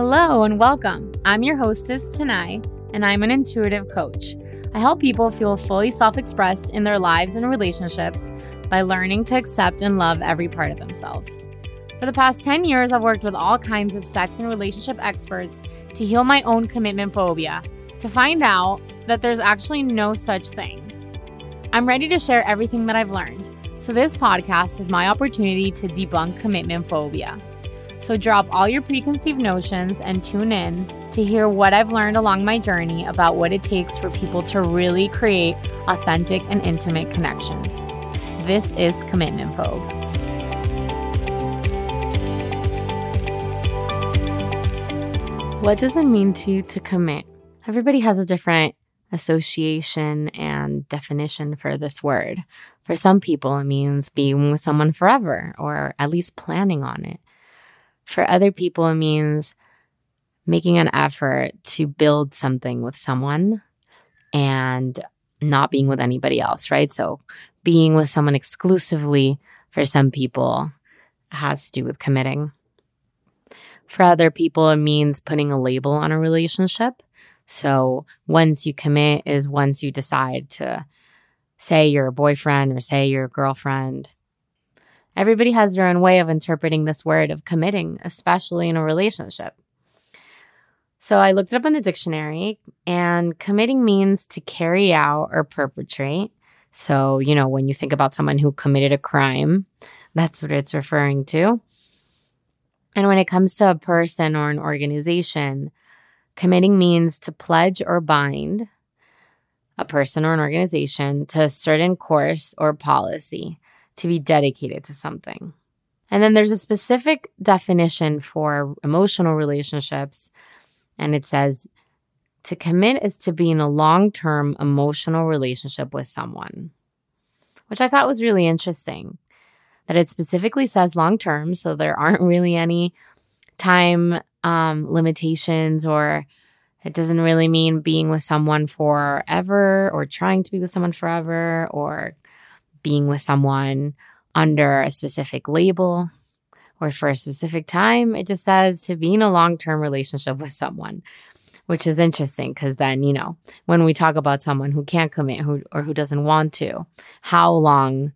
Hello and welcome. I'm your hostess, Tanai, and I'm an intuitive coach. I help people feel fully self expressed in their lives and relationships by learning to accept and love every part of themselves. For the past 10 years, I've worked with all kinds of sex and relationship experts to heal my own commitment phobia, to find out that there's actually no such thing. I'm ready to share everything that I've learned, so this podcast is my opportunity to debunk commitment phobia. So drop all your preconceived notions and tune in to hear what I've learned along my journey about what it takes for people to really create authentic and intimate connections. This is Commitment Phobe. What does it mean to you to commit? Everybody has a different association and definition for this word. For some people, it means being with someone forever or at least planning on it. For other people, it means making an effort to build something with someone and not being with anybody else, right? So, being with someone exclusively for some people has to do with committing. For other people, it means putting a label on a relationship. So, once you commit is once you decide to say you're a boyfriend or say you're a girlfriend Everybody has their own way of interpreting this word of committing, especially in a relationship. So I looked it up in the dictionary, and committing means to carry out or perpetrate. So, you know, when you think about someone who committed a crime, that's what it's referring to. And when it comes to a person or an organization, committing means to pledge or bind a person or an organization to a certain course or policy to be dedicated to something. And then there's a specific definition for emotional relationships. And it says to commit is to be in a long term emotional relationship with someone, which I thought was really interesting. That it specifically says long term. So there aren't really any time um, limitations or it doesn't really mean being with someone forever or trying to be with someone forever or being with someone under a specific label or for a specific time. It just says to be in a long term relationship with someone, which is interesting because then, you know, when we talk about someone who can't commit who, or who doesn't want to, how long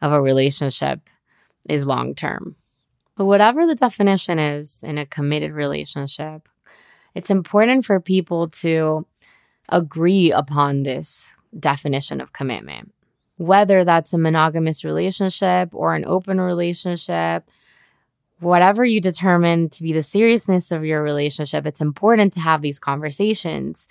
of a relationship is long term? But whatever the definition is in a committed relationship, it's important for people to agree upon this definition of commitment whether that's a monogamous relationship or an open relationship, whatever you determine to be the seriousness of your relationship, it's important to have these conversations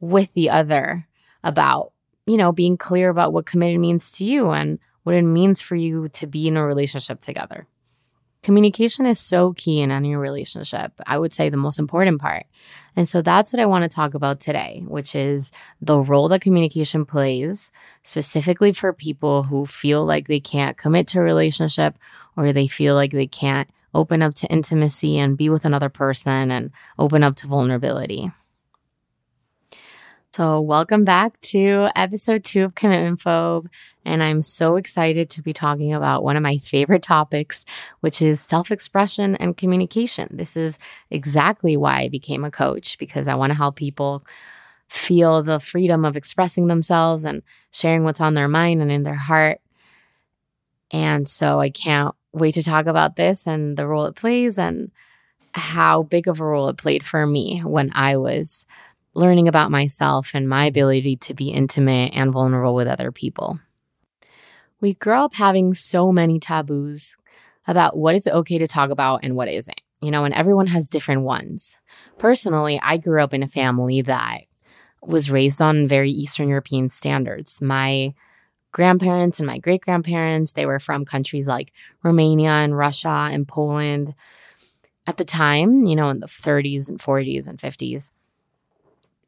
with the other about, you know, being clear about what committed means to you and what it means for you to be in a relationship together. Communication is so key in any relationship. I would say the most important part. And so that's what I want to talk about today, which is the role that communication plays specifically for people who feel like they can't commit to a relationship or they feel like they can't open up to intimacy and be with another person and open up to vulnerability. So, welcome back to episode two of Commitment Phobe. And I'm so excited to be talking about one of my favorite topics, which is self expression and communication. This is exactly why I became a coach because I want to help people feel the freedom of expressing themselves and sharing what's on their mind and in their heart. And so, I can't wait to talk about this and the role it plays and how big of a role it played for me when I was learning about myself and my ability to be intimate and vulnerable with other people. We grow up having so many taboos about what is okay to talk about and what isn't, you know, and everyone has different ones. Personally, I grew up in a family that was raised on very Eastern European standards. My grandparents and my great grandparents, they were from countries like Romania and Russia and Poland. At the time, you know, in the 30s and 40s and 50s,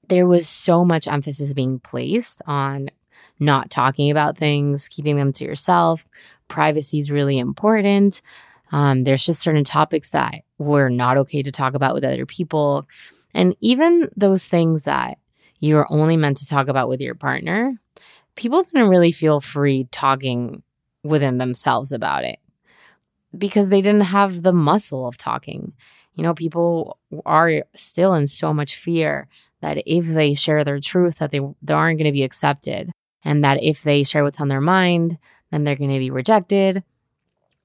there was so much emphasis being placed on not talking about things, keeping them to yourself. Privacy is really important. Um, there's just certain topics that were not okay to talk about with other people. And even those things that you're only meant to talk about with your partner, people didn't really feel free talking within themselves about it because they didn't have the muscle of talking. You know, people are still in so much fear that if they share their truth, that they, they aren't going to be accepted. And that if they share what's on their mind, then they're going to be rejected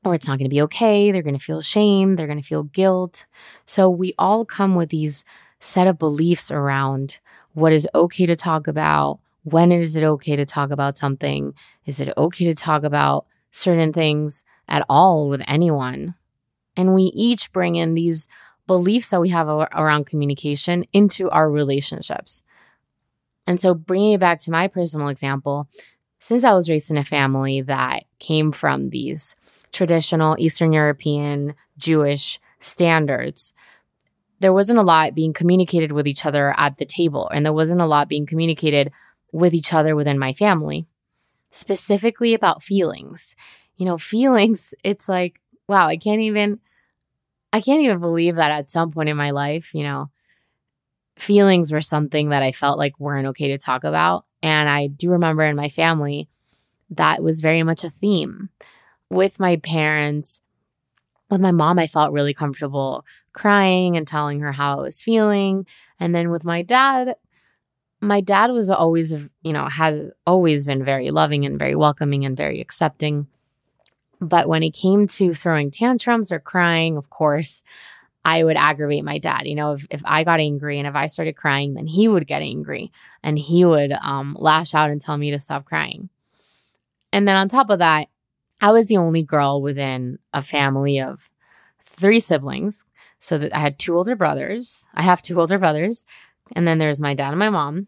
or it's not going to be okay. They're going to feel shame. They're going to feel guilt. So we all come with these set of beliefs around what is okay to talk about. When is it okay to talk about something? Is it okay to talk about certain things at all with anyone? And we each bring in these beliefs that we have around communication into our relationships. And so, bringing it back to my personal example, since I was raised in a family that came from these traditional Eastern European Jewish standards, there wasn't a lot being communicated with each other at the table, and there wasn't a lot being communicated with each other within my family, specifically about feelings. You know, feelings, it's like, wow, I can't even. I can't even believe that at some point in my life, you know, feelings were something that I felt like weren't okay to talk about. And I do remember in my family, that was very much a theme. With my parents, with my mom, I felt really comfortable crying and telling her how I was feeling. And then with my dad, my dad was always, you know, had always been very loving and very welcoming and very accepting. But when it came to throwing tantrums or crying, of course, I would aggravate my dad. You know, if, if I got angry and if I started crying, then he would get angry and he would um, lash out and tell me to stop crying. And then on top of that, I was the only girl within a family of three siblings. So that I had two older brothers. I have two older brothers. And then there's my dad and my mom.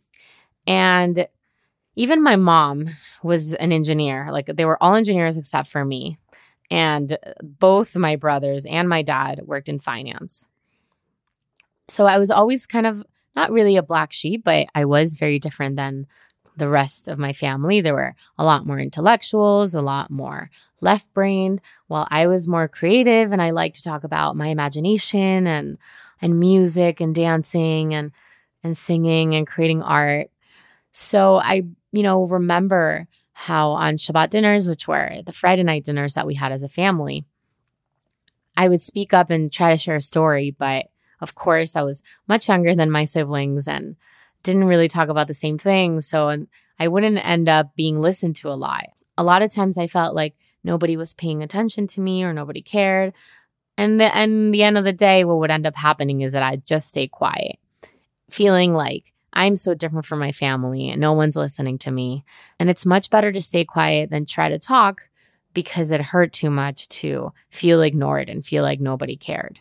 And even my mom was an engineer. Like they were all engineers except for me. And both my brothers and my dad worked in finance. So I was always kind of not really a black sheep, but I was very different than the rest of my family. There were a lot more intellectuals, a lot more left brained, while I was more creative and I like to talk about my imagination and and music and dancing and and singing and creating art. So I, you know, remember how on Shabbat dinners, which were the Friday night dinners that we had as a family, I would speak up and try to share a story. But of course, I was much younger than my siblings and didn't really talk about the same things. So I wouldn't end up being listened to a lot. A lot of times I felt like nobody was paying attention to me or nobody cared. And the, and the end of the day, what would end up happening is that I'd just stay quiet, feeling like I'm so different from my family and no one's listening to me. And it's much better to stay quiet than try to talk because it hurt too much to feel ignored and feel like nobody cared.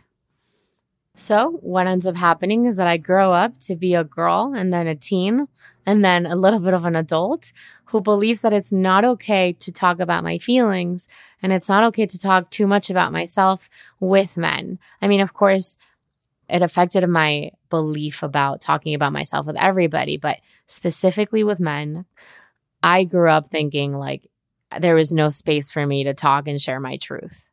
So, what ends up happening is that I grow up to be a girl and then a teen and then a little bit of an adult who believes that it's not okay to talk about my feelings and it's not okay to talk too much about myself with men. I mean, of course, it affected my belief about talking about myself with everybody, but specifically with men, I grew up thinking like there was no space for me to talk and share my truth.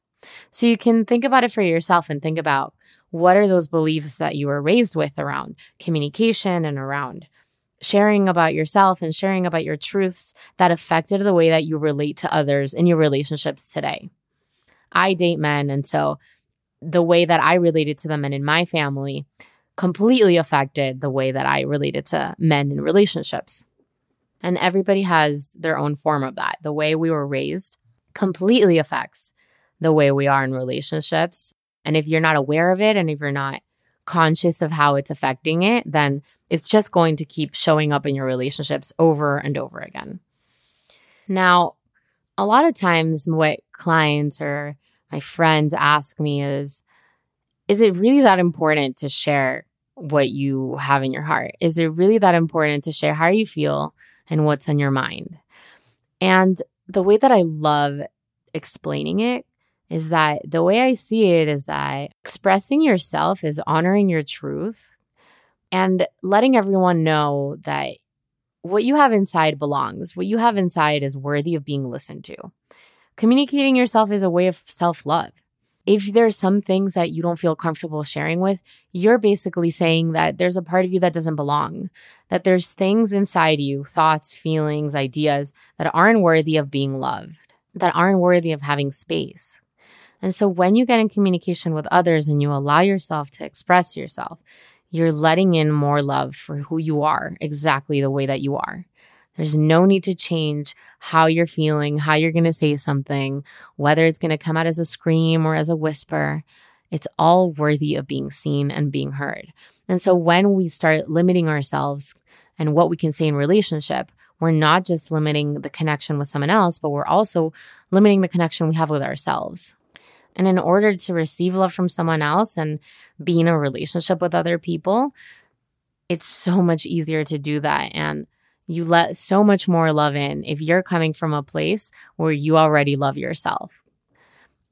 So you can think about it for yourself and think about what are those beliefs that you were raised with around communication and around sharing about yourself and sharing about your truths that affected the way that you relate to others in your relationships today. I date men, and so the way that I related to them and in my family completely affected the way that I related to men in relationships. And everybody has their own form of that. The way we were raised completely affects the way we are in relationships. And if you're not aware of it and if you're not conscious of how it's affecting it, then it's just going to keep showing up in your relationships over and over again. Now, a lot of times, what clients or my friends ask me is Is it really that important to share what you have in your heart? Is it really that important to share how you feel and what's on your mind? And the way that I love explaining it is that the way I see it is that expressing yourself is honoring your truth and letting everyone know that what you have inside belongs. What you have inside is worthy of being listened to. Communicating yourself is a way of self love. If there's some things that you don't feel comfortable sharing with, you're basically saying that there's a part of you that doesn't belong, that there's things inside you, thoughts, feelings, ideas that aren't worthy of being loved, that aren't worthy of having space. And so when you get in communication with others and you allow yourself to express yourself, you're letting in more love for who you are, exactly the way that you are. There's no need to change how you're feeling, how you're going to say something, whether it's going to come out as a scream or as a whisper. It's all worthy of being seen and being heard. And so when we start limiting ourselves and what we can say in relationship, we're not just limiting the connection with someone else, but we're also limiting the connection we have with ourselves. And in order to receive love from someone else and be in a relationship with other people, it's so much easier to do that. And you let so much more love in if you're coming from a place where you already love yourself.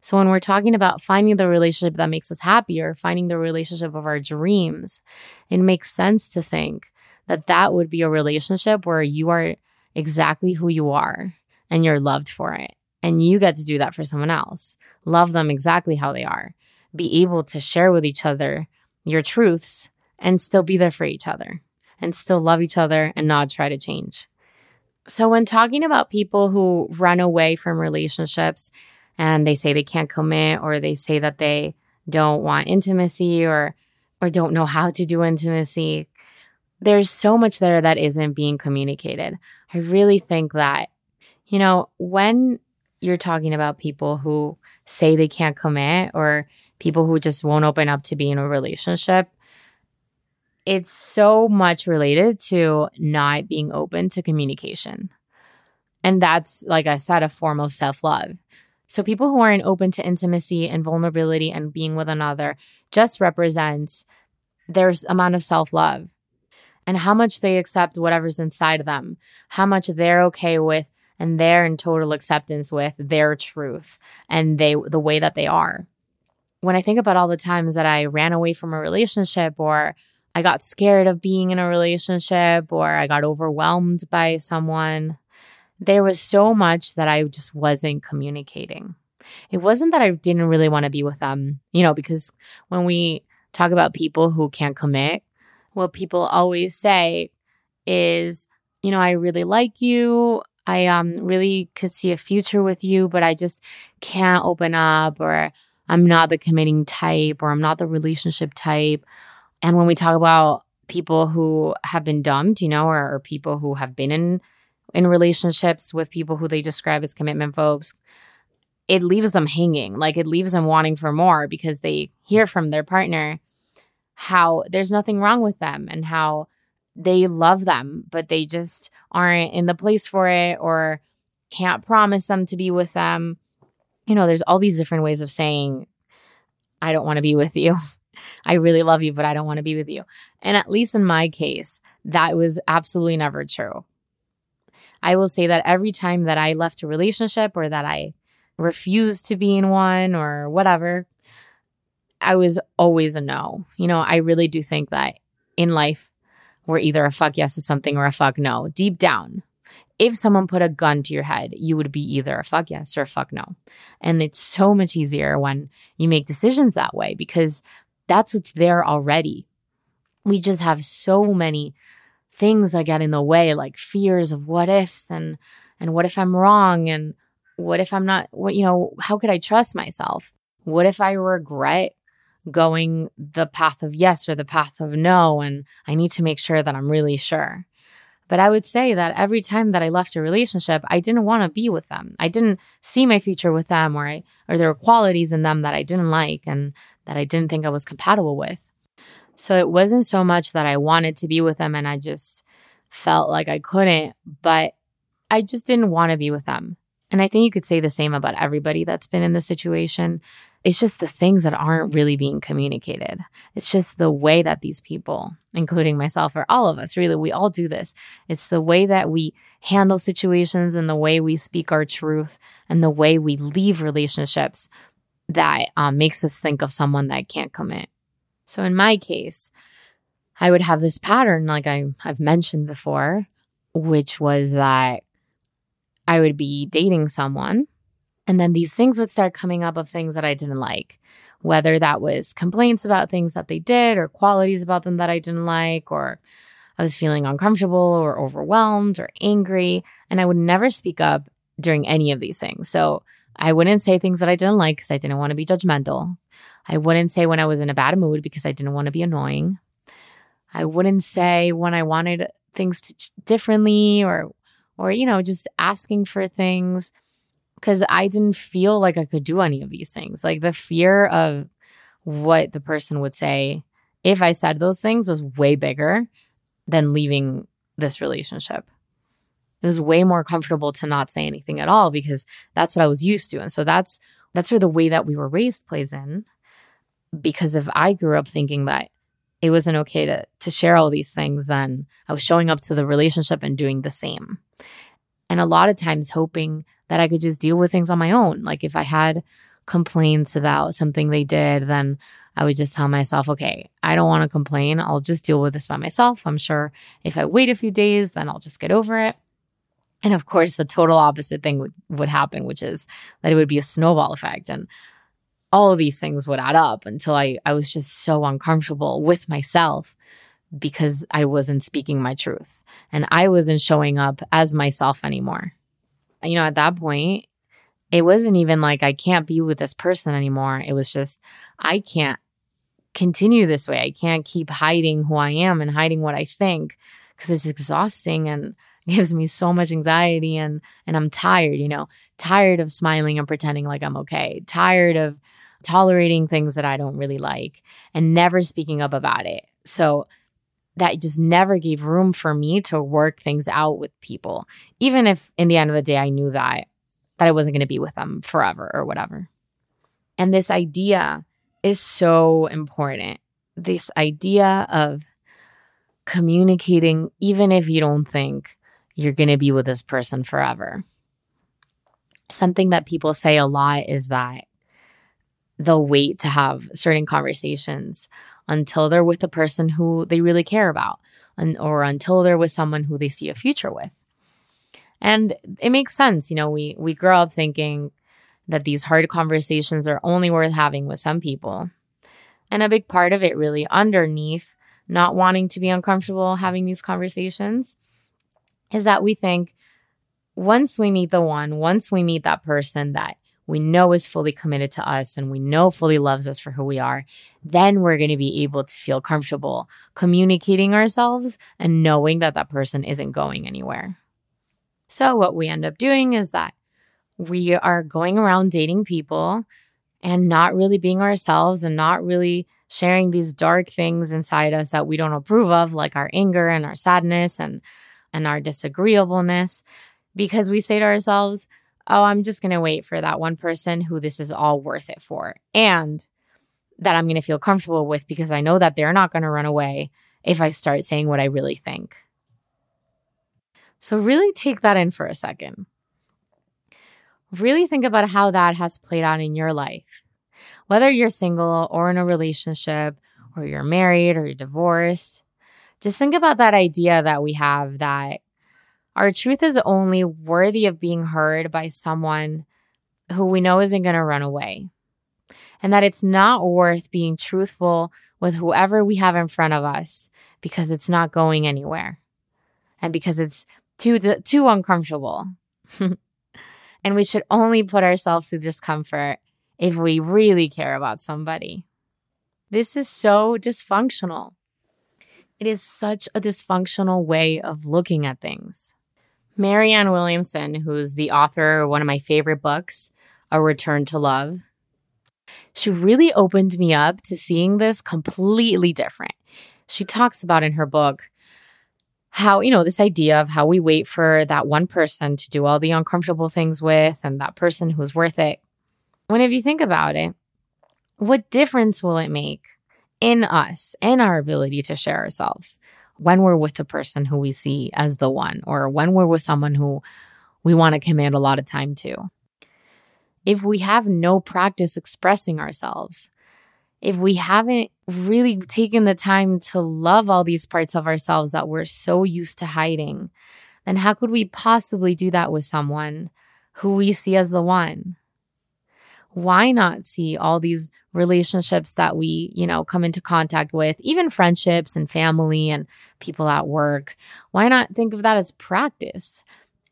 So, when we're talking about finding the relationship that makes us happier, finding the relationship of our dreams, it makes sense to think that that would be a relationship where you are exactly who you are and you're loved for it. And you get to do that for someone else. Love them exactly how they are. Be able to share with each other your truths and still be there for each other and still love each other and not try to change. So, when talking about people who run away from relationships and they say they can't commit or they say that they don't want intimacy or or don't know how to do intimacy, there's so much there that isn't being communicated. I really think that, you know, when you're talking about people who say they can't commit or people who just won't open up to be in a relationship, it's so much related to not being open to communication. And that's, like I said, a form of self love. So people who aren't open to intimacy and vulnerability and being with another just represents their amount of self love and how much they accept whatever's inside of them, how much they're okay with and they're in total acceptance with their truth and they the way that they are. When I think about all the times that I ran away from a relationship or I got scared of being in a relationship or I got overwhelmed by someone, there was so much that I just wasn't communicating. It wasn't that I didn't really want to be with them, you know, because when we talk about people who can't commit, what people always say is, you know, I really like you. I um really could see a future with you, but I just can't open up or I'm not the committing type or I'm not the relationship type. And when we talk about people who have been dumped, you know, or, or people who have been in in relationships with people who they describe as commitment phobes, it leaves them hanging. Like it leaves them wanting for more because they hear from their partner how there's nothing wrong with them and how they love them, but they just aren't in the place for it or can't promise them to be with them. You know, there's all these different ways of saying, I don't want to be with you. I really love you, but I don't want to be with you. And at least in my case, that was absolutely never true. I will say that every time that I left a relationship or that I refused to be in one or whatever, I was always a no. You know, I really do think that in life, we're either a fuck yes to something or a fuck no. Deep down, if someone put a gun to your head, you would be either a fuck yes or a fuck no. And it's so much easier when you make decisions that way because that's what's there already. We just have so many things that get in the way, like fears of what ifs and and what if I'm wrong and what if I'm not what you know, how could I trust myself? What if I regret going the path of yes or the path of no. And I need to make sure that I'm really sure. But I would say that every time that I left a relationship, I didn't want to be with them. I didn't see my future with them or I or there were qualities in them that I didn't like and that I didn't think I was compatible with. So it wasn't so much that I wanted to be with them and I just felt like I couldn't, but I just didn't want to be with them. And I think you could say the same about everybody that's been in this situation it's just the things that aren't really being communicated. It's just the way that these people, including myself or all of us, really, we all do this. It's the way that we handle situations and the way we speak our truth and the way we leave relationships that um, makes us think of someone that can't commit. So in my case, I would have this pattern, like I, I've mentioned before, which was that I would be dating someone and then these things would start coming up of things that I didn't like, whether that was complaints about things that they did or qualities about them that I didn't like, or I was feeling uncomfortable or overwhelmed or angry. And I would never speak up during any of these things. So I wouldn't say things that I didn't like because I didn't want to be judgmental. I wouldn't say when I was in a bad mood because I didn't want to be annoying. I wouldn't say when I wanted things to differently or or you know just asking for things because I didn't feel like I could do any of these things. Like the fear of what the person would say if I said those things was way bigger than leaving this relationship. It was way more comfortable to not say anything at all because that's what I was used to. And so that's that's where the way that we were raised plays in. Because if I grew up thinking that it wasn't okay to to share all these things, then I was showing up to the relationship and doing the same. And a lot of times hoping that I could just deal with things on my own. Like if I had complaints about something they did, then I would just tell myself, okay, I don't want to complain. I'll just deal with this by myself. I'm sure if I wait a few days, then I'll just get over it. And of course, the total opposite thing would, would happen, which is that it would be a snowball effect. And all of these things would add up until I, I was just so uncomfortable with myself because I wasn't speaking my truth and I wasn't showing up as myself anymore. You know, at that point, it wasn't even like I can't be with this person anymore. It was just, I can't continue this way. I can't keep hiding who I am and hiding what I think because it's exhausting and gives me so much anxiety and and I'm tired, you know, tired of smiling and pretending like I'm okay, tired of tolerating things that I don't really like and never speaking up about it. So that just never gave room for me to work things out with people, even if in the end of the day I knew that that I wasn't going to be with them forever or whatever. And this idea is so important. This idea of communicating, even if you don't think you're going to be with this person forever. Something that people say a lot is that they'll wait to have certain conversations until they're with the person who they really care about and, or until they're with someone who they see a future with. And it makes sense, you know, we we grow up thinking that these hard conversations are only worth having with some people. And a big part of it really underneath not wanting to be uncomfortable having these conversations is that we think once we meet the one, once we meet that person that we know is fully committed to us and we know fully loves us for who we are, then we're going to be able to feel comfortable communicating ourselves and knowing that that person isn't going anywhere. So, what we end up doing is that we are going around dating people and not really being ourselves and not really sharing these dark things inside us that we don't approve of, like our anger and our sadness and and our disagreeableness because we say to ourselves, oh, I'm just going to wait for that one person who this is all worth it for. And that I'm going to feel comfortable with because I know that they're not going to run away if I start saying what I really think. So, really take that in for a second. Really think about how that has played out in your life. Whether you're single or in a relationship, or you're married or you're divorced, just think about that idea that we have that our truth is only worthy of being heard by someone who we know isn't going to run away. And that it's not worth being truthful with whoever we have in front of us because it's not going anywhere and because it's too too uncomfortable. and we should only put ourselves through discomfort if we really care about somebody. This is so dysfunctional. It is such a dysfunctional way of looking at things. Marianne Williamson, who's the author of one of my favorite books, A Return to Love, she really opened me up to seeing this completely different. She talks about in her book how, you know, this idea of how we wait for that one person to do all the uncomfortable things with and that person who's worth it. When if you think about it, what difference will it make in us in our ability to share ourselves when we're with the person who we see as the one or when we're with someone who we want to commit a lot of time to. If we have no practice expressing ourselves, if we haven't really taken the time to love all these parts of ourselves that we're so used to hiding, then how could we possibly do that with someone who we see as the one? Why not see all these relationships that we, you know, come into contact with, even friendships and family and people at work? Why not think of that as practice?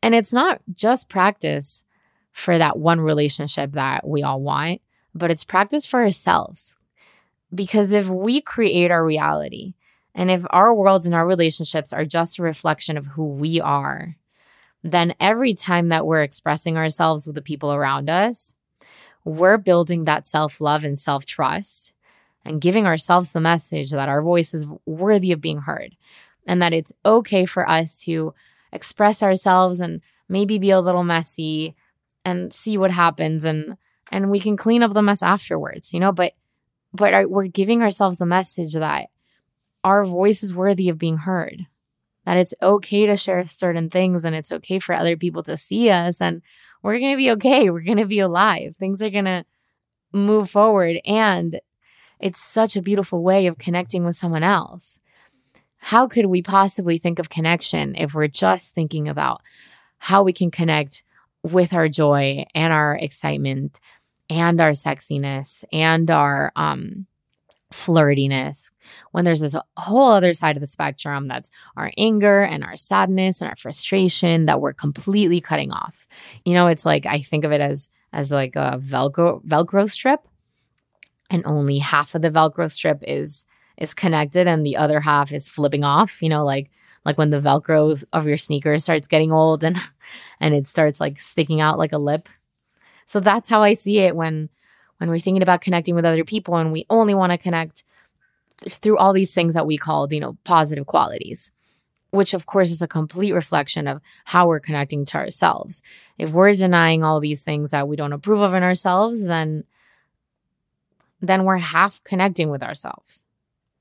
And it's not just practice for that one relationship that we all want, but it's practice for ourselves. Because if we create our reality, and if our worlds and our relationships are just a reflection of who we are, then every time that we're expressing ourselves with the people around us, we're building that self love and self trust and giving ourselves the message that our voice is worthy of being heard and that it's okay for us to express ourselves and maybe be a little messy and see what happens and and we can clean up the mess afterwards you know? But but we're giving ourselves the message that our voice is worthy of being heard that it's okay to share certain things and it's okay for other people to see us. And we're going to be okay. We're going to be alive. Things are going to move forward. And it's such a beautiful way of connecting with someone else. How could we possibly think of connection if we're just thinking about how we can connect with our joy and our excitement and our sexiness and our um flirtiness when there's this whole other side of the spectrum that's our anger and our sadness and our frustration that we're completely cutting off. You know it's like i think of it as as like a velcro velcro strip and only half of the velcro strip is is connected and the other half is flipping off you know like like when the velcro of your sneakers starts getting old and and it starts like sticking out like a lip. So that's how i see it when when we're thinking about connecting with other people and we only want to connect th- through all these things that we called you know positive qualities which of course is a complete reflection of how we're connecting to ourselves. If we're denying all these things that we don't approve of in ourselves then then we're half connecting with ourselves.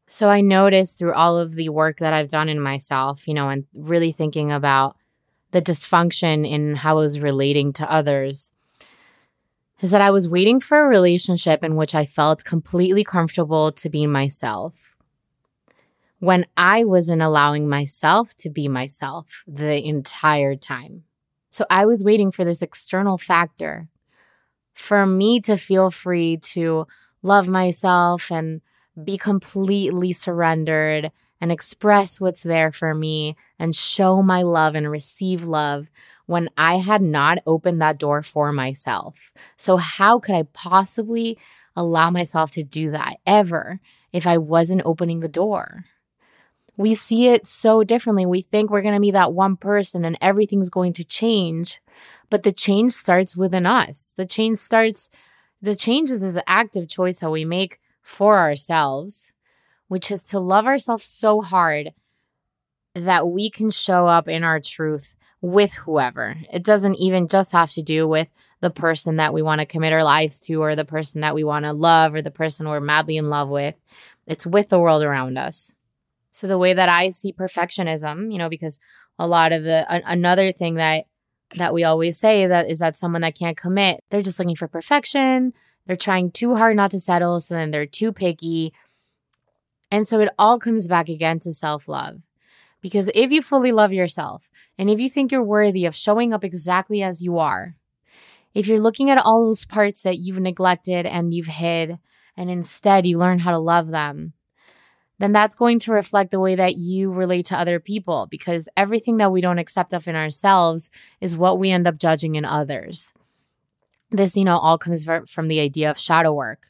So I noticed through all of the work that I've done in myself, you know, and really thinking about the dysfunction in how I was relating to others, is that I was waiting for a relationship in which I felt completely comfortable to be myself when I wasn't allowing myself to be myself the entire time. So I was waiting for this external factor for me to feel free to love myself and be completely surrendered and express what's there for me and show my love and receive love when I had not opened that door for myself. So, how could I possibly allow myself to do that ever if I wasn't opening the door? We see it so differently. We think we're going to be that one person and everything's going to change, but the change starts within us. The change starts, the changes is an active choice that we make for ourselves, which is to love ourselves so hard that we can show up in our truth with whoever. It doesn't even just have to do with the person that we want to commit our lives to or the person that we want to love or the person we're madly in love with. It's with the world around us. So the way that I see perfectionism, you know, because a lot of the a- another thing that that we always say that is that someone that can't commit, they're just looking for perfection. They're trying too hard not to settle, so then they're too picky. And so it all comes back again to self love. Because if you fully love yourself and if you think you're worthy of showing up exactly as you are, if you're looking at all those parts that you've neglected and you've hid, and instead you learn how to love them, then that's going to reflect the way that you relate to other people because everything that we don't accept of in ourselves is what we end up judging in others this, you know, all comes from the idea of shadow work.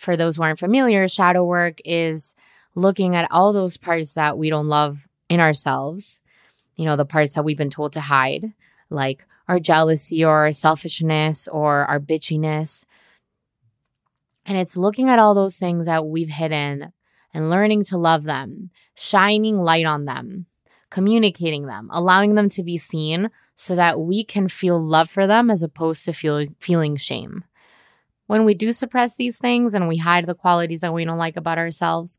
For those who aren't familiar, shadow work is looking at all those parts that we don't love in ourselves, you know, the parts that we've been told to hide, like our jealousy or our selfishness or our bitchiness. And it's looking at all those things that we've hidden and learning to love them, shining light on them, communicating them, allowing them to be seen so that we can feel love for them as opposed to feel, feeling shame. When we do suppress these things and we hide the qualities that we don't like about ourselves,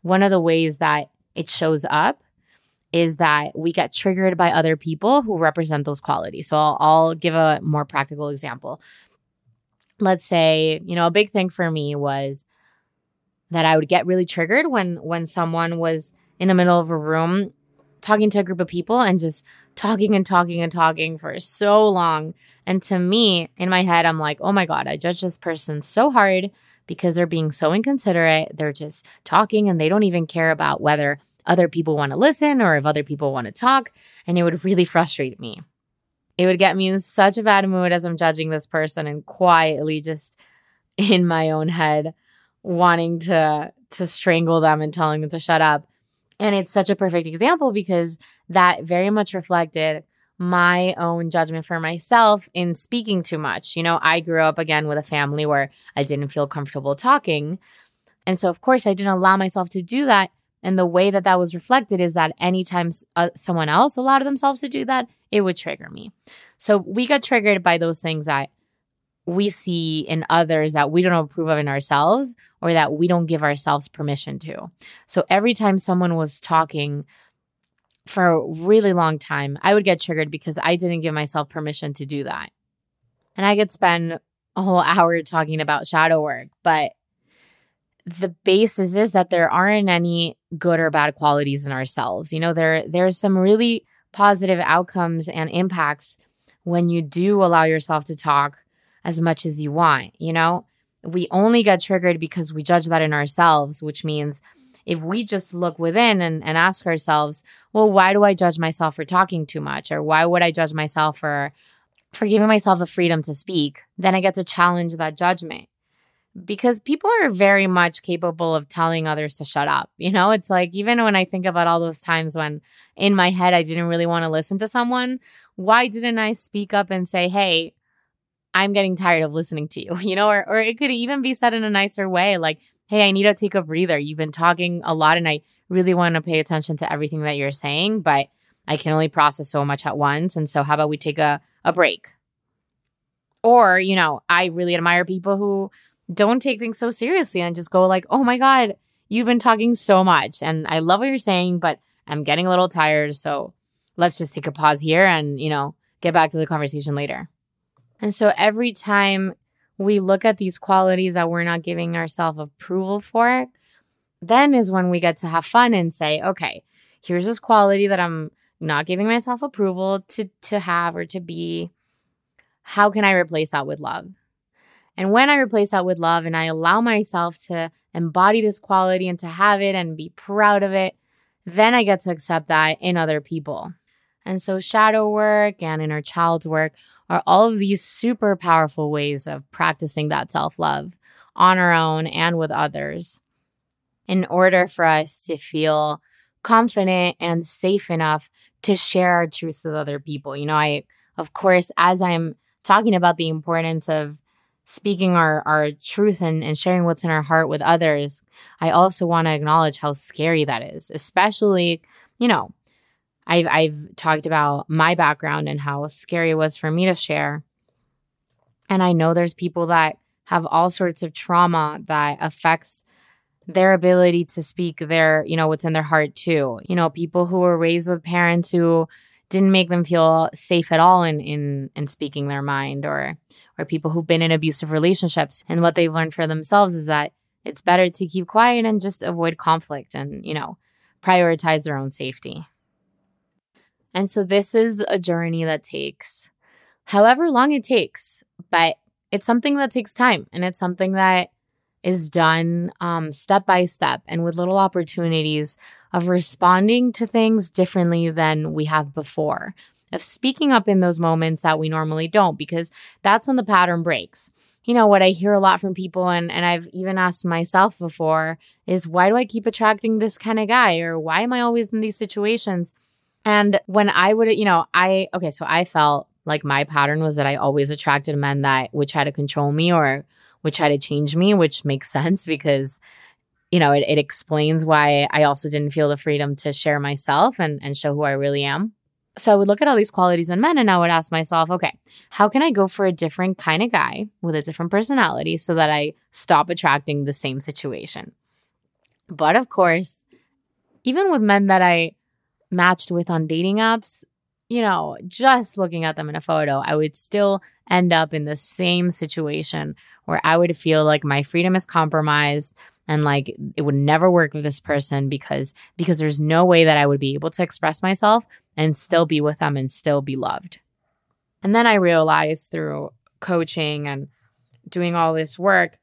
one of the ways that it shows up is that we get triggered by other people who represent those qualities. So I'll, I'll give a more practical example. Let's say, you know, a big thing for me was that I would get really triggered when when someone was in the middle of a room talking to a group of people and just talking and talking and talking for so long. And to me, in my head, I'm like, oh my God, I judge this person so hard because they're being so inconsiderate. They're just talking and they don't even care about whether other people want to listen or if other people want to talk. And it would really frustrate me. it would get me in such a bad mood as I'm judging this person and quietly just in my own head wanting to to strangle them and telling them to shut up. And it's such a perfect example because that very much reflected my own judgment for myself in speaking too much. You know, I grew up again with a family where I didn't feel comfortable talking. And so, of course, I didn't allow myself to do that. And the way that that was reflected is that anytime uh, someone else allowed themselves to do that, it would trigger me. So we got triggered by those things that we see in others that we don't approve of in ourselves or that we don't give ourselves permission to. So every time someone was talking for a really long time, I would get triggered because I didn't give myself permission to do that. And I could spend a whole hour talking about shadow work, but the basis is that there aren't any good or bad qualities in ourselves. You know, there there's some really positive outcomes and impacts when you do allow yourself to talk as much as you want, you know? We only get triggered because we judge that in ourselves, which means if we just look within and, and ask ourselves, well, why do I judge myself for talking too much? Or why would I judge myself for for giving myself the freedom to speak? Then I get to challenge that judgment. Because people are very much capable of telling others to shut up. You know, it's like even when I think about all those times when in my head I didn't really want to listen to someone, why didn't I speak up and say, hey, I'm getting tired of listening to you, you know, or, or it could even be said in a nicer way, like, hey, I need to take a breather. You've been talking a lot and I really want to pay attention to everything that you're saying, but I can only process so much at once. And so, how about we take a, a break? Or, you know, I really admire people who don't take things so seriously and just go, like, oh my God, you've been talking so much. And I love what you're saying, but I'm getting a little tired. So let's just take a pause here and, you know, get back to the conversation later. And so every time we look at these qualities that we're not giving ourselves approval for, then is when we get to have fun and say, okay, here's this quality that I'm not giving myself approval to to have or to be. How can I replace that with love? And when I replace that with love and I allow myself to embody this quality and to have it and be proud of it, then I get to accept that in other people. And so, shadow work and inner child work are all of these super powerful ways of practicing that self love on our own and with others in order for us to feel confident and safe enough to share our truths with other people. You know, I, of course, as I'm talking about the importance of speaking our, our truth and, and sharing what's in our heart with others, I also want to acknowledge how scary that is, especially, you know, I've I've talked about my background and how scary it was for me to share. And I know there's people that have all sorts of trauma that affects their ability to speak their, you know, what's in their heart too. You know, people who were raised with parents who didn't make them feel safe at all in in in speaking their mind or or people who've been in abusive relationships and what they've learned for themselves is that it's better to keep quiet and just avoid conflict and, you know, prioritize their own safety. And so this is a journey that takes however long it takes, but it's something that takes time and it's something that is done um, step by step and with little opportunities of responding to things differently than we have before, of speaking up in those moments that we normally don't, because that's when the pattern breaks. You know, what I hear a lot from people, and, and I've even asked myself before, is why do I keep attracting this kind of guy? Or why am I always in these situations? And when I would, you know, I, okay, so I felt like my pattern was that I always attracted men that would try to control me or would try to change me, which makes sense because, you know, it, it explains why I also didn't feel the freedom to share myself and, and show who I really am. So I would look at all these qualities in men and I would ask myself, okay, how can I go for a different kind of guy with a different personality so that I stop attracting the same situation? But of course, even with men that I matched with on dating apps, you know, just looking at them in a photo, I would still end up in the same situation where I would feel like my freedom is compromised and like it would never work with this person because because there's no way that I would be able to express myself and still be with them and still be loved. And then I realized through coaching and doing all this work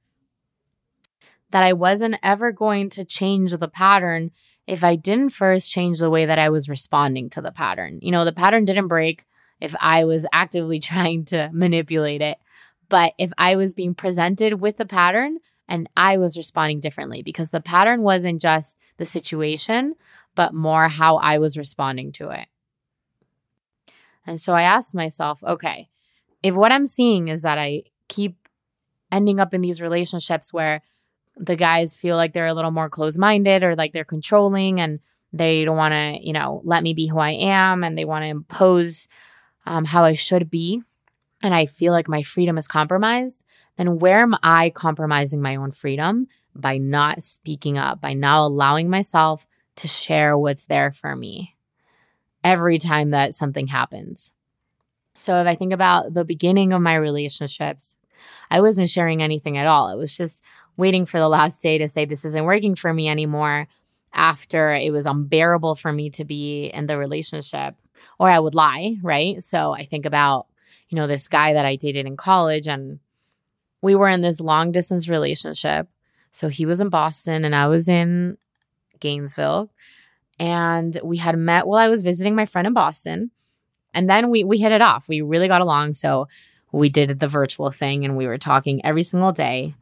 that I wasn't ever going to change the pattern if I didn't first change the way that I was responding to the pattern. You know, the pattern didn't break if I was actively trying to manipulate it, but if I was being presented with a pattern and I was responding differently because the pattern wasn't just the situation, but more how I was responding to it. And so I asked myself, okay, if what I'm seeing is that I keep ending up in these relationships where the guys feel like they're a little more closed minded or like they're controlling and they don't want to, you know, let me be who I am and they want to impose um, how I should be. And I feel like my freedom is compromised. Then where am I compromising my own freedom? By not speaking up, by not allowing myself to share what's there for me every time that something happens. So if I think about the beginning of my relationships, I wasn't sharing anything at all. It was just waiting for the last day to say, this isn't working for me anymore after it was unbearable for me to be in the relationship, or I would lie, right? So I think about, you know, this guy that I dated in college, and we were in this long distance relationship. So he was in Boston and I was in Gainesville. And we had met while I was visiting my friend in Boston. And then we we hit it off. We really got along. So we did the virtual thing and we were talking every single day.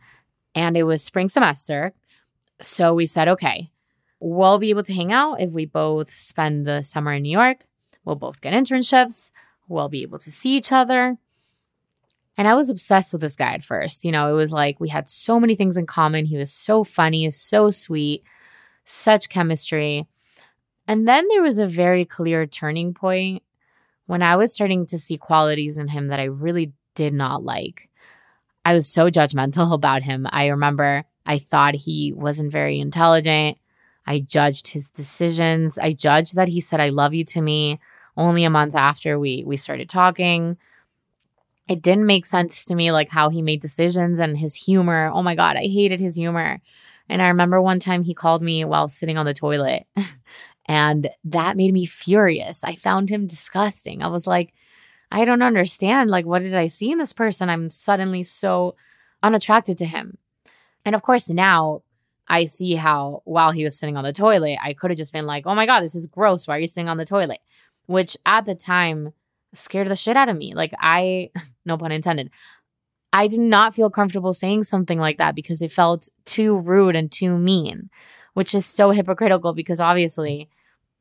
And it was spring semester. So we said, okay, we'll be able to hang out if we both spend the summer in New York. We'll both get internships. We'll be able to see each other. And I was obsessed with this guy at first. You know, it was like we had so many things in common. He was so funny, so sweet, such chemistry. And then there was a very clear turning point when I was starting to see qualities in him that I really did not like. I was so judgmental about him. I remember I thought he wasn't very intelligent. I judged his decisions. I judged that he said I love you to me only a month after we we started talking. It didn't make sense to me like how he made decisions and his humor. Oh my god, I hated his humor. And I remember one time he called me while sitting on the toilet. and that made me furious. I found him disgusting. I was like, I don't understand. Like, what did I see in this person? I'm suddenly so unattracted to him. And of course, now I see how while he was sitting on the toilet, I could have just been like, oh my God, this is gross. Why are you sitting on the toilet? Which at the time scared the shit out of me. Like, I, no pun intended, I did not feel comfortable saying something like that because it felt too rude and too mean, which is so hypocritical because obviously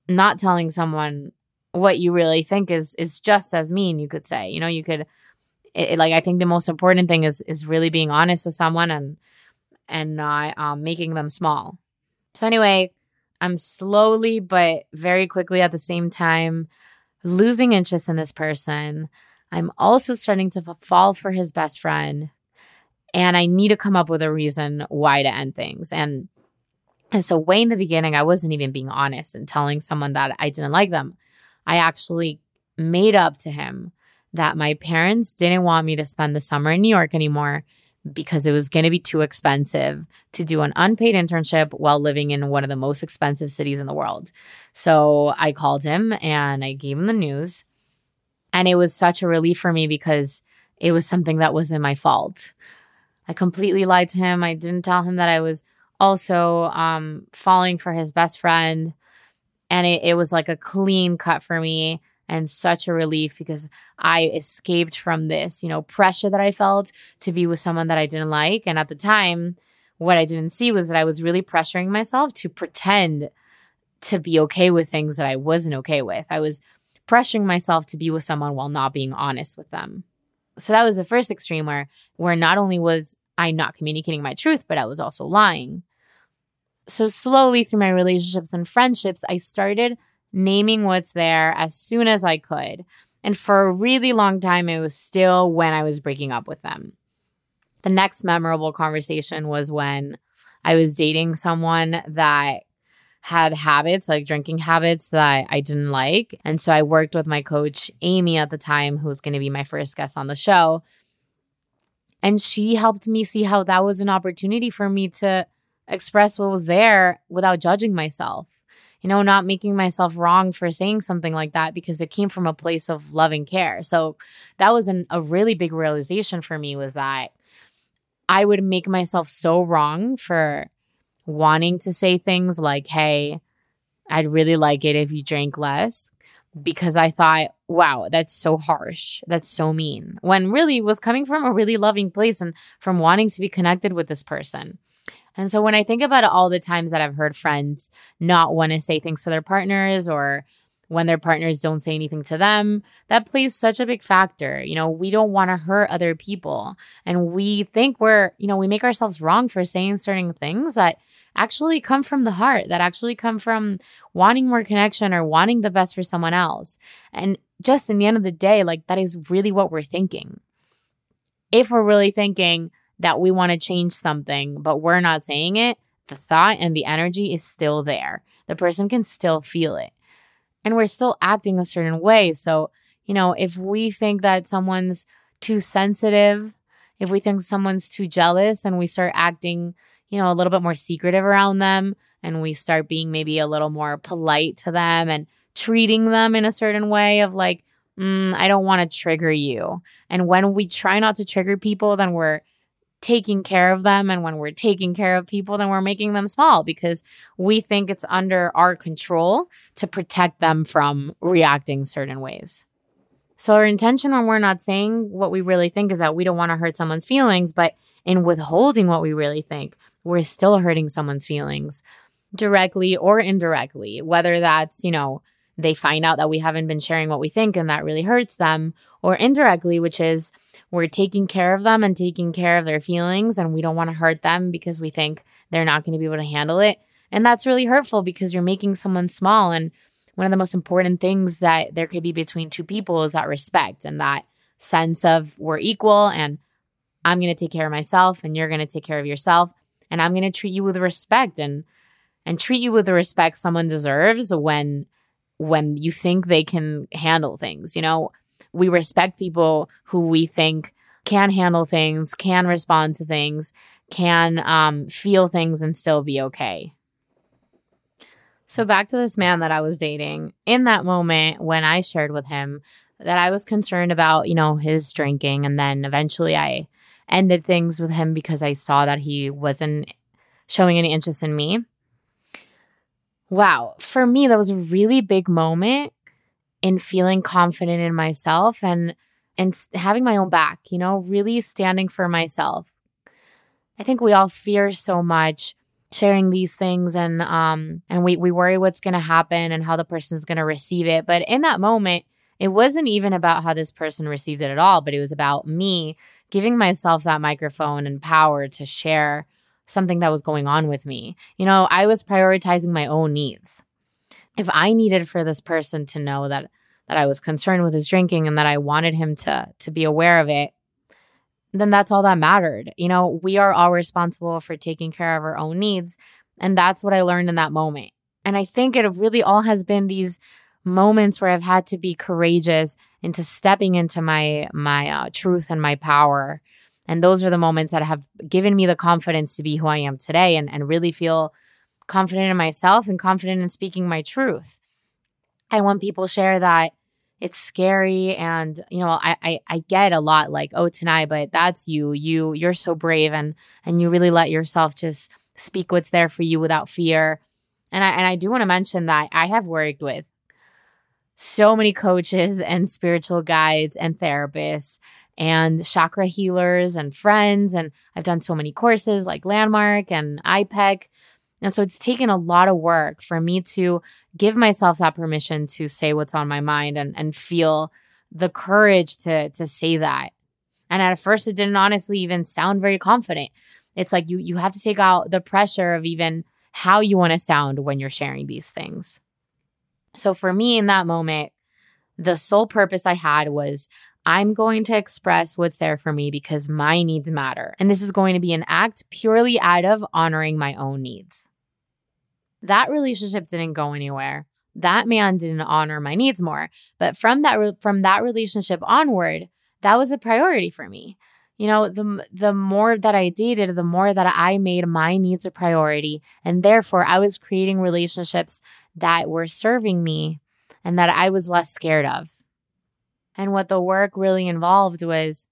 not telling someone what you really think is is just as mean you could say you know you could it, like i think the most important thing is is really being honest with someone and and not um, making them small. So, anyway, I'm slowly but very quickly at the same time losing interest in this person. I'm also starting to fall for his best friend. And I need to come up with a reason why to end things. And and so way in the beginning, I wasn't even being honest and telling someone that I didn't like them. I actually made up to him that my parents didn't want me to spend the summer in New York anymore because it was going to be too expensive to do an unpaid internship while living in one of the most expensive cities in the world. So I called him and I gave him the news. And it was such a relief for me because it was something that wasn't my fault. I completely lied to him. I didn't tell him that I was also um, falling for his best friend. And it, it was like a clean cut for me and such a relief because I escaped from this, you know, pressure that I felt to be with someone that I didn't like. And at the time, what I didn't see was that I was really pressuring myself to pretend to be okay with things that I wasn't okay with. I was pressuring myself to be with someone while not being honest with them. So that was the first extreme where where not only was I not communicating my truth, but I was also lying. So slowly through my relationships and friendships, I started naming what's there as soon as I could. And for a really long time, it was still when I was breaking up with them. The next memorable conversation was when I was dating someone that had habits, like drinking habits that I didn't like. And so I worked with my coach, Amy, at the time, who was going to be my first guest on the show. And she helped me see how that was an opportunity for me to express what was there without judging myself you know, not making myself wrong for saying something like that because it came from a place of love and care. So that was an, a really big realization for me was that I would make myself so wrong for wanting to say things like, hey, I'd really like it if you drank less because I thought wow, that's so harsh. That's so mean. When really it was coming from a really loving place and from wanting to be connected with this person. And so when I think about all the times that I've heard friends not want to say things to their partners or when their partners don't say anything to them, that plays such a big factor. You know, we don't want to hurt other people. And we think we're, you know, we make ourselves wrong for saying certain things that actually come from the heart, that actually come from wanting more connection or wanting the best for someone else. And just in the end of the day, like that is really what we're thinking. If we're really thinking that we want to change something, but we're not saying it, the thought and the energy is still there. The person can still feel it. And we're still acting a certain way. So, you know, if we think that someone's too sensitive, if we think someone's too jealous and we start acting you know, a little bit more secretive around them and we start being maybe a little more polite to them and treating them in a certain way of like, mm, I don't want to trigger you. And when we try not to trigger people, then we're taking care of them. And when we're taking care of people, then we're making them small because we think it's under our control to protect them from reacting certain ways. So, our intention when we're not saying what we really think is that we don't want to hurt someone's feelings, but in withholding what we really think, we're still hurting someone's feelings directly or indirectly, whether that's, you know, they find out that we haven't been sharing what we think and that really hurts them, or indirectly, which is we're taking care of them and taking care of their feelings and we don't want to hurt them because we think they're not going to be able to handle it. And that's really hurtful because you're making someone small. And one of the most important things that there could be between two people is that respect and that sense of we're equal and I'm going to take care of myself and you're going to take care of yourself and I'm going to treat you with respect and and treat you with the respect someone deserves when when you think they can handle things. You know, we respect people who we think can handle things, can respond to things, can um, feel things and still be okay. So, back to this man that I was dating. In that moment when I shared with him that I was concerned about, you know, his drinking, and then eventually I ended things with him because I saw that he wasn't showing any interest in me. Wow, for me, that was a really big moment in feeling confident in myself and and having my own back, you know, really standing for myself. I think we all fear so much sharing these things and um and we we worry what's going to happen and how the person's going to receive it, but in that moment, it wasn't even about how this person received it at all, but it was about me giving myself that microphone and power to share something that was going on with me. You know, I was prioritizing my own needs. If I needed for this person to know that that I was concerned with his drinking and that I wanted him to to be aware of it, then that's all that mattered. You know, we are all responsible for taking care of our own needs, and that's what I learned in that moment. And I think it really all has been these moments where I've had to be courageous into stepping into my my uh, truth and my power. And those are the moments that have given me the confidence to be who I am today and, and really feel confident in myself and confident in speaking my truth. I want people to share that it's scary and you know I, I i get a lot like oh Tanai but that's you you you're so brave and and you really let yourself just speak what's there for you without fear and i and i do want to mention that i have worked with so many coaches and spiritual guides and therapists and chakra healers and friends. And I've done so many courses like Landmark and IPEC. And so it's taken a lot of work for me to give myself that permission to say what's on my mind and, and feel the courage to, to say that. And at first, it didn't honestly even sound very confident. It's like you, you have to take out the pressure of even how you want to sound when you're sharing these things. So for me in that moment, the sole purpose I had was I'm going to express what's there for me because my needs matter. And this is going to be an act purely out of honoring my own needs. That relationship didn't go anywhere. That man didn't honor my needs more. But from that re- from that relationship onward, that was a priority for me. You know, the the more that I dated, the more that I made my needs a priority, and therefore I was creating relationships that were serving me and that I was less scared of. And what the work really involved was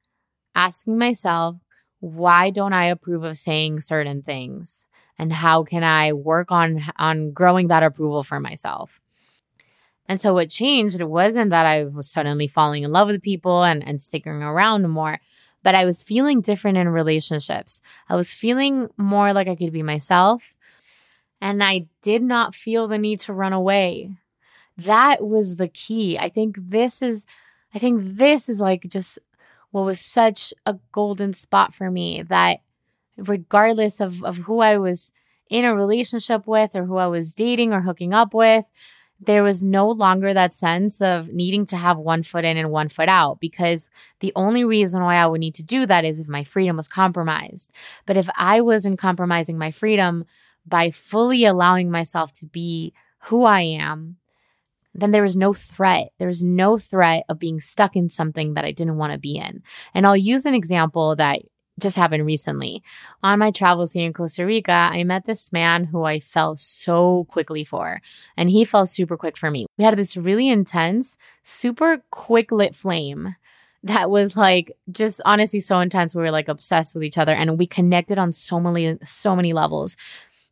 asking myself, why don't I approve of saying certain things? And how can I work on on growing that approval for myself? And so what changed it wasn't that I was suddenly falling in love with people and, and sticking around more, but I was feeling different in relationships. I was feeling more like I could be myself. And I did not feel the need to run away. That was the key. I think this is, I think this is like just what was such a golden spot for me that regardless of, of who I was in a relationship with or who I was dating or hooking up with, there was no longer that sense of needing to have one foot in and one foot out because the only reason why I would need to do that is if my freedom was compromised. But if I wasn't compromising my freedom by fully allowing myself to be who I am, then there was no threat. There was no threat of being stuck in something that I didn't want to be in. And I'll use an example that just happened recently. On my travels here in Costa Rica, I met this man who I fell so quickly for, and he fell super quick for me. We had this really intense, super quick lit flame that was like just honestly so intense. We were like obsessed with each other and we connected on so many, so many levels.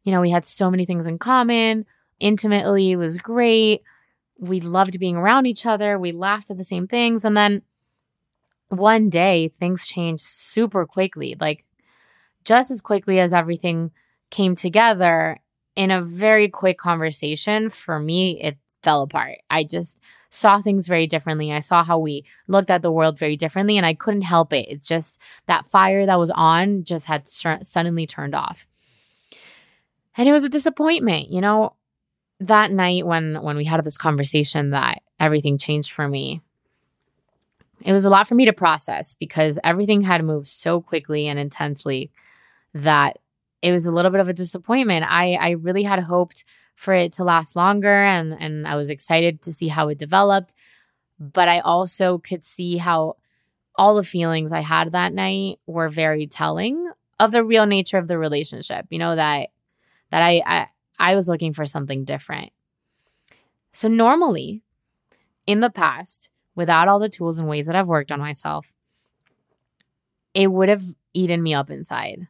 You know, we had so many things in common. Intimately, it was great. We loved being around each other. We laughed at the same things. And then one day things changed super quickly, like just as quickly as everything came together in a very quick conversation. For me, it fell apart. I just saw things very differently. I saw how we looked at the world very differently, and I couldn't help it. It's just that fire that was on just had suddenly turned off. And it was a disappointment, you know. That night when when we had this conversation that everything changed for me, it was a lot for me to process because everything had moved so quickly and intensely that it was a little bit of a disappointment. I, I really had hoped for it to last longer and, and I was excited to see how it developed. But I also could see how all the feelings I had that night were very telling of the real nature of the relationship. You know, that that I, I I was looking for something different. So normally in the past, without all the tools and ways that I've worked on myself, it would have eaten me up inside.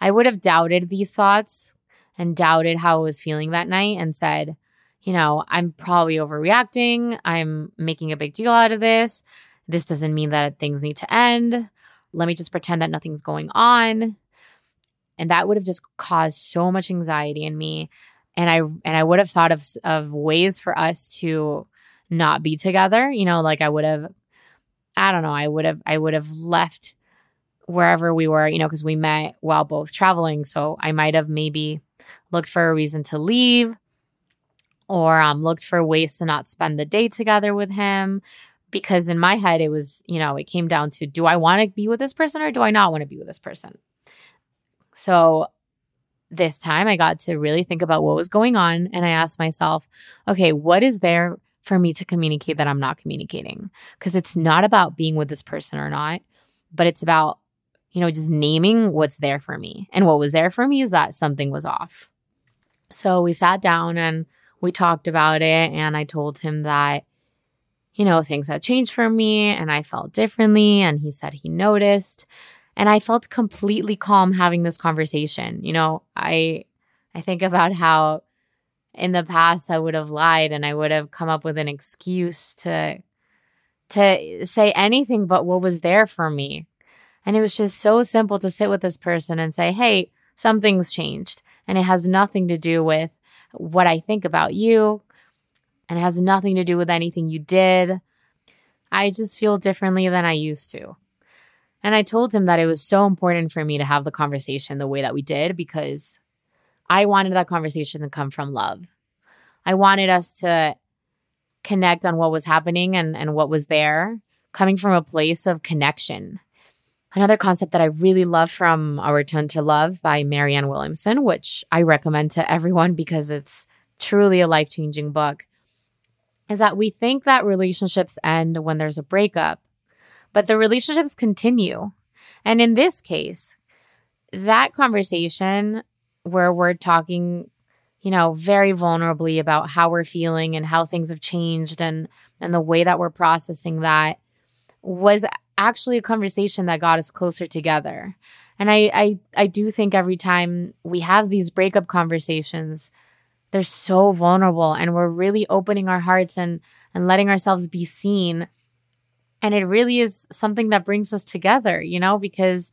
I would have doubted these thoughts and doubted how I was feeling that night and said, you know, I'm probably overreacting. I'm making a big deal out of this. This doesn't mean that things need to end. Let me just pretend that nothing's going on. And that would have just caused so much anxiety in me. And I and I would have thought of of ways for us to not be together. You know, like I would have, I don't know, I would have, I would have left wherever we were, you know, because we met while both traveling. So I might have maybe looked for a reason to leave or um, looked for ways to not spend the day together with him. Because in my head, it was, you know, it came down to do I want to be with this person or do I not want to be with this person? So this time I got to really think about what was going on. And I asked myself, okay, what is there for me to communicate that I'm not communicating. Because it's not about being with this person or not, but it's about, you know, just naming what's there for me. And what was there for me is that something was off. So we sat down and we talked about it. And I told him that, you know, things had changed for me and I felt differently. And he said he noticed. And I felt completely calm having this conversation. You know, I I think about how in the past I would have lied and I would have come up with an excuse to to say anything but what was there for me. And it was just so simple to sit with this person and say, "Hey, something's changed." And it has nothing to do with what I think about you and it has nothing to do with anything you did. I just feel differently than I used to. And I told him that it was so important for me to have the conversation the way that we did because I wanted that conversation to come from love. I wanted us to connect on what was happening and, and what was there, coming from a place of connection. Another concept that I really love from A Return to Love by Marianne Williamson, which I recommend to everyone because it's truly a life changing book, is that we think that relationships end when there's a breakup, but the relationships continue. And in this case, that conversation where we're talking, you know, very vulnerably about how we're feeling and how things have changed and and the way that we're processing that was actually a conversation that got us closer together. And I I I do think every time we have these breakup conversations, they're so vulnerable and we're really opening our hearts and and letting ourselves be seen. And it really is something that brings us together, you know, because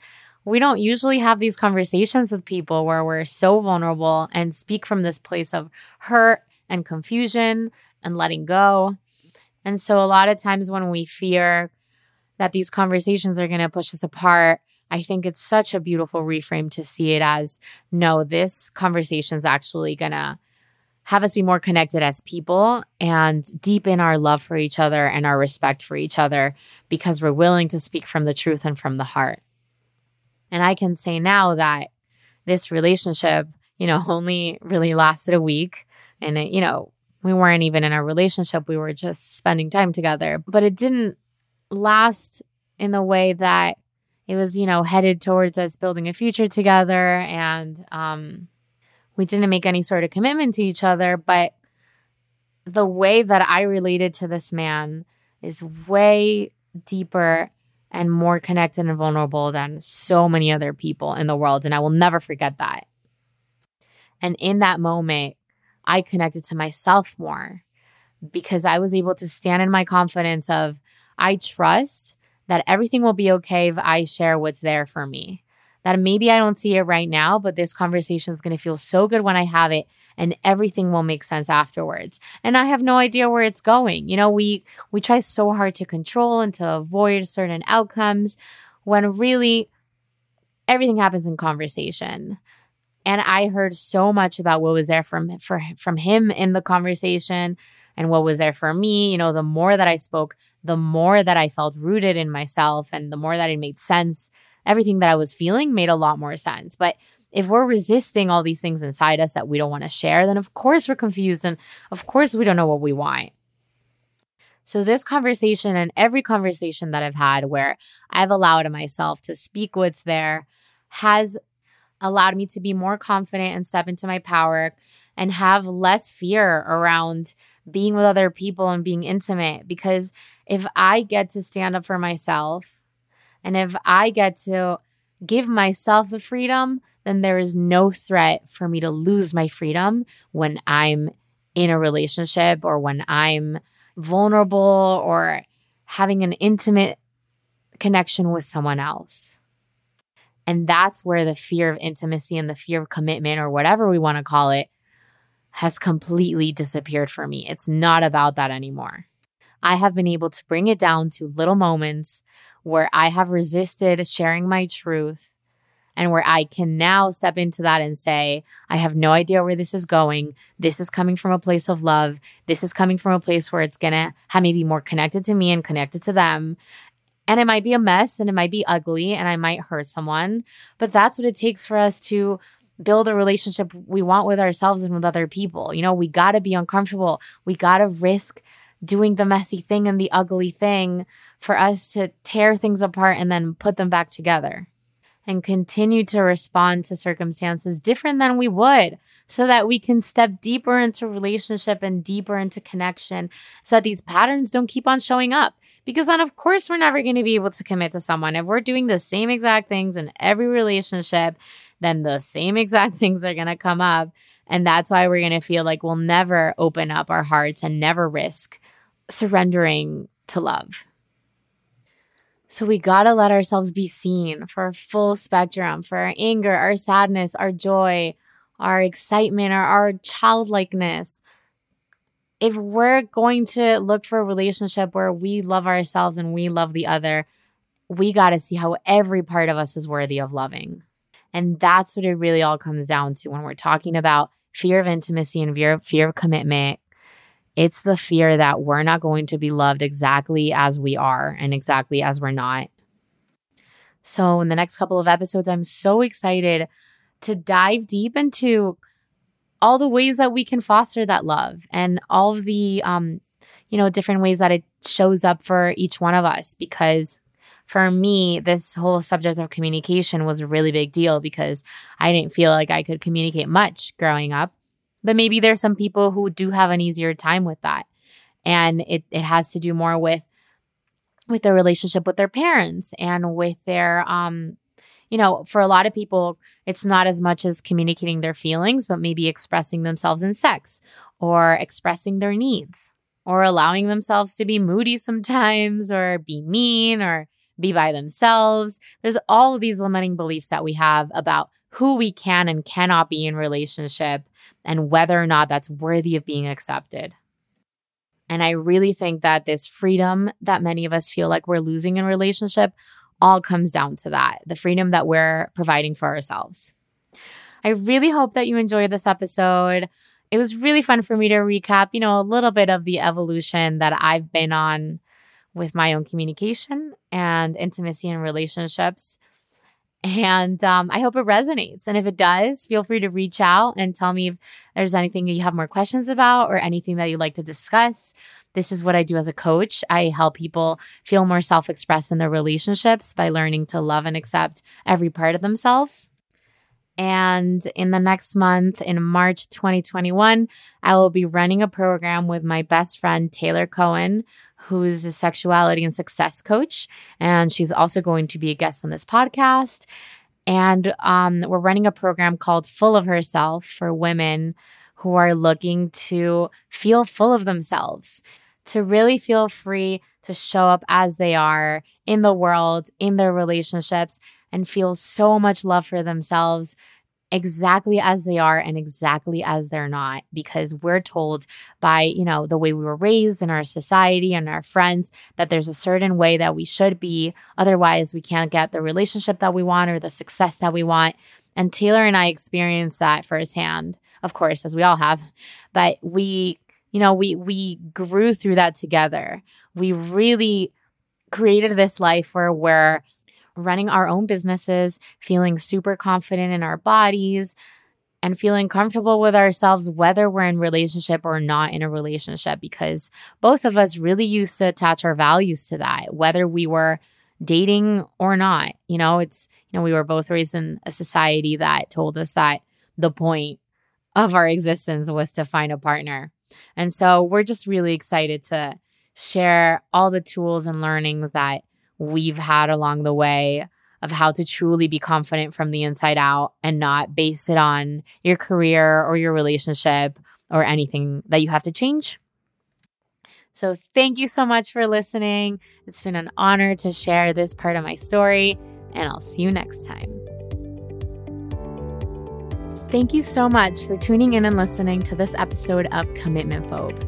we don't usually have these conversations with people where we're so vulnerable and speak from this place of hurt and confusion and letting go. And so, a lot of times when we fear that these conversations are going to push us apart, I think it's such a beautiful reframe to see it as no, this conversation is actually going to have us be more connected as people and deepen our love for each other and our respect for each other because we're willing to speak from the truth and from the heart. And I can say now that this relationship, you know, only really lasted a week. And, it, you know, we weren't even in a relationship, we were just spending time together. But it didn't last in the way that it was, you know, headed towards us building a future together. And um, we didn't make any sort of commitment to each other. But the way that I related to this man is way deeper and more connected and vulnerable than so many other people in the world. And I will never forget that. And in that moment, I connected to myself more because I was able to stand in my confidence of I trust that everything will be okay if I share what's there for me that maybe I don't see it right now, but this conversation is going to feel so good when I have it and everything will make sense afterwards. And I have no idea where it's going. You know, we we try so hard to control and to avoid certain outcomes when really everything happens in conversation. And I heard so much about what was there from for from him in the conversation and what was there for me. You know, the more that I spoke, the more that I felt rooted in myself and the more that it made sense everything that I was feeling made a lot more sense. But if we're resisting all these things inside us that we don't want to share, then of course we're confused and of course we don't know what we want. So, this conversation and every conversation that I've had where I've allowed myself to speak what's there has allowed me to be more confident and step into my power and have less fear around being with other people and being intimate. Because if I get to stand up for myself and if I get to give myself the freedom, then there is no threat for me to lose my freedom when I'm in a relationship or when I'm vulnerable or having an intimate connection with someone else. And that's where the fear of intimacy and the fear of commitment, or whatever we want to call it, has completely disappeared for me. It's not about that anymore. I have been able to bring it down to little moments where I have resisted sharing my truth and where I can now step into that and say, I have no idea where this is going. This is coming from a place of love. This is coming from a place where it's going to have me be more connected to me and connected to them. And it might be a mess and it might be ugly and I might hurt someone, but that's what it takes for us to build a relationship we want with ourselves and with other people. You know, we got to be uncomfortable. We got to risk doing the messy thing and the ugly thing for us to tear things apart and then put them back together and continue to respond to circumstances different than we would so that we can step deeper into relationship and deeper into connection so that these patterns don't keep on showing up. Because then of course we're never going to be able to commit to someone. If we're doing the same exact things in every relationship then the same exact things are going to come up. And that's why we're going to feel like we'll never open up our hearts and never risk surrendering to love so we got to let ourselves be seen for a full spectrum, for our anger, our sadness, our joy, our excitement, or our childlikeness. If we're going to look for a relationship where we love ourselves and we love the other, we got to see how every part of us is worthy of loving. And that's what it really all comes down to when we're talking about fear of intimacy and fear, fear of commitment it's the fear that we're not going to be loved exactly as we are and exactly as we're not. So, in the next couple of episodes, I'm so excited to dive deep into all the ways that we can foster that love and all of the, um, you know, different ways that it shows up for each one of us. Because for me, this whole subject of communication was a really big deal because I didn't feel like I could communicate much growing up. But maybe there's some people who do have an easier time with that. And it, it has to do more with with their relationship with their parents and with their um you know, for a lot of people, it's not as much as communicating their feelings, but maybe expressing themselves in sex or expressing their needs or allowing themselves to be moody sometimes or be mean or be by themselves. There's all of these limiting beliefs that we have about who we can and cannot be in relationship and whether or not that's worthy of being accepted. And I really think that this freedom that many of us feel like we're losing in relationship all comes down to that the freedom that we're providing for ourselves. I really hope that you enjoyed this episode. It was really fun for me to recap, you know, a little bit of the evolution that I've been on with my own communication and intimacy and relationships. And um, I hope it resonates. And if it does, feel free to reach out and tell me if there's anything you have more questions about or anything that you'd like to discuss. This is what I do as a coach. I help people feel more self expressed in their relationships by learning to love and accept every part of themselves. And in the next month, in March 2021, I will be running a program with my best friend, Taylor Cohen, who's a sexuality and success coach. And she's also going to be a guest on this podcast. And um, we're running a program called Full of Herself for women who are looking to feel full of themselves, to really feel free to show up as they are in the world, in their relationships, and feel so much love for themselves exactly as they are and exactly as they're not because we're told by you know the way we were raised in our society and our friends that there's a certain way that we should be. Otherwise we can't get the relationship that we want or the success that we want. And Taylor and I experienced that firsthand of course as we all have. But we you know we we grew through that together. We really created this life where we're running our own businesses, feeling super confident in our bodies, and feeling comfortable with ourselves, whether we're in relationship or not in a relationship, because both of us really used to attach our values to that, whether we were dating or not. You know, it's, you know, we were both raised in a society that told us that the point of our existence was to find a partner. And so we're just really excited to share all the tools and learnings that we've had along the way of how to truly be confident from the inside out and not base it on your career or your relationship or anything that you have to change. So, thank you so much for listening. It's been an honor to share this part of my story, and I'll see you next time. Thank you so much for tuning in and listening to this episode of Commitment Phobe.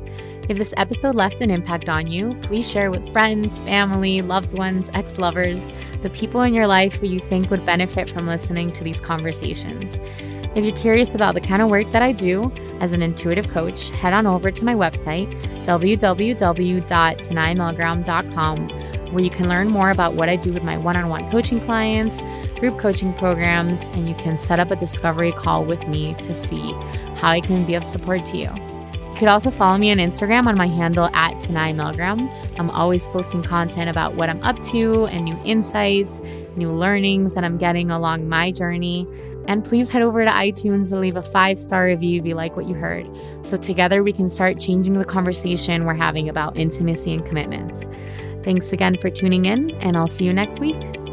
If this episode left an impact on you, please share with friends, family, loved ones, ex lovers, the people in your life who you think would benefit from listening to these conversations. If you're curious about the kind of work that I do as an intuitive coach, head on over to my website, www.tanaimilgram.com, where you can learn more about what I do with my one on one coaching clients, group coaching programs, and you can set up a discovery call with me to see how I can be of support to you could also follow me on Instagram on my handle at Tanai Milgram. I'm always posting content about what I'm up to and new insights, new learnings that I'm getting along my journey. And please head over to iTunes and leave a five star review if you like what you heard. So together we can start changing the conversation we're having about intimacy and commitments. Thanks again for tuning in, and I'll see you next week.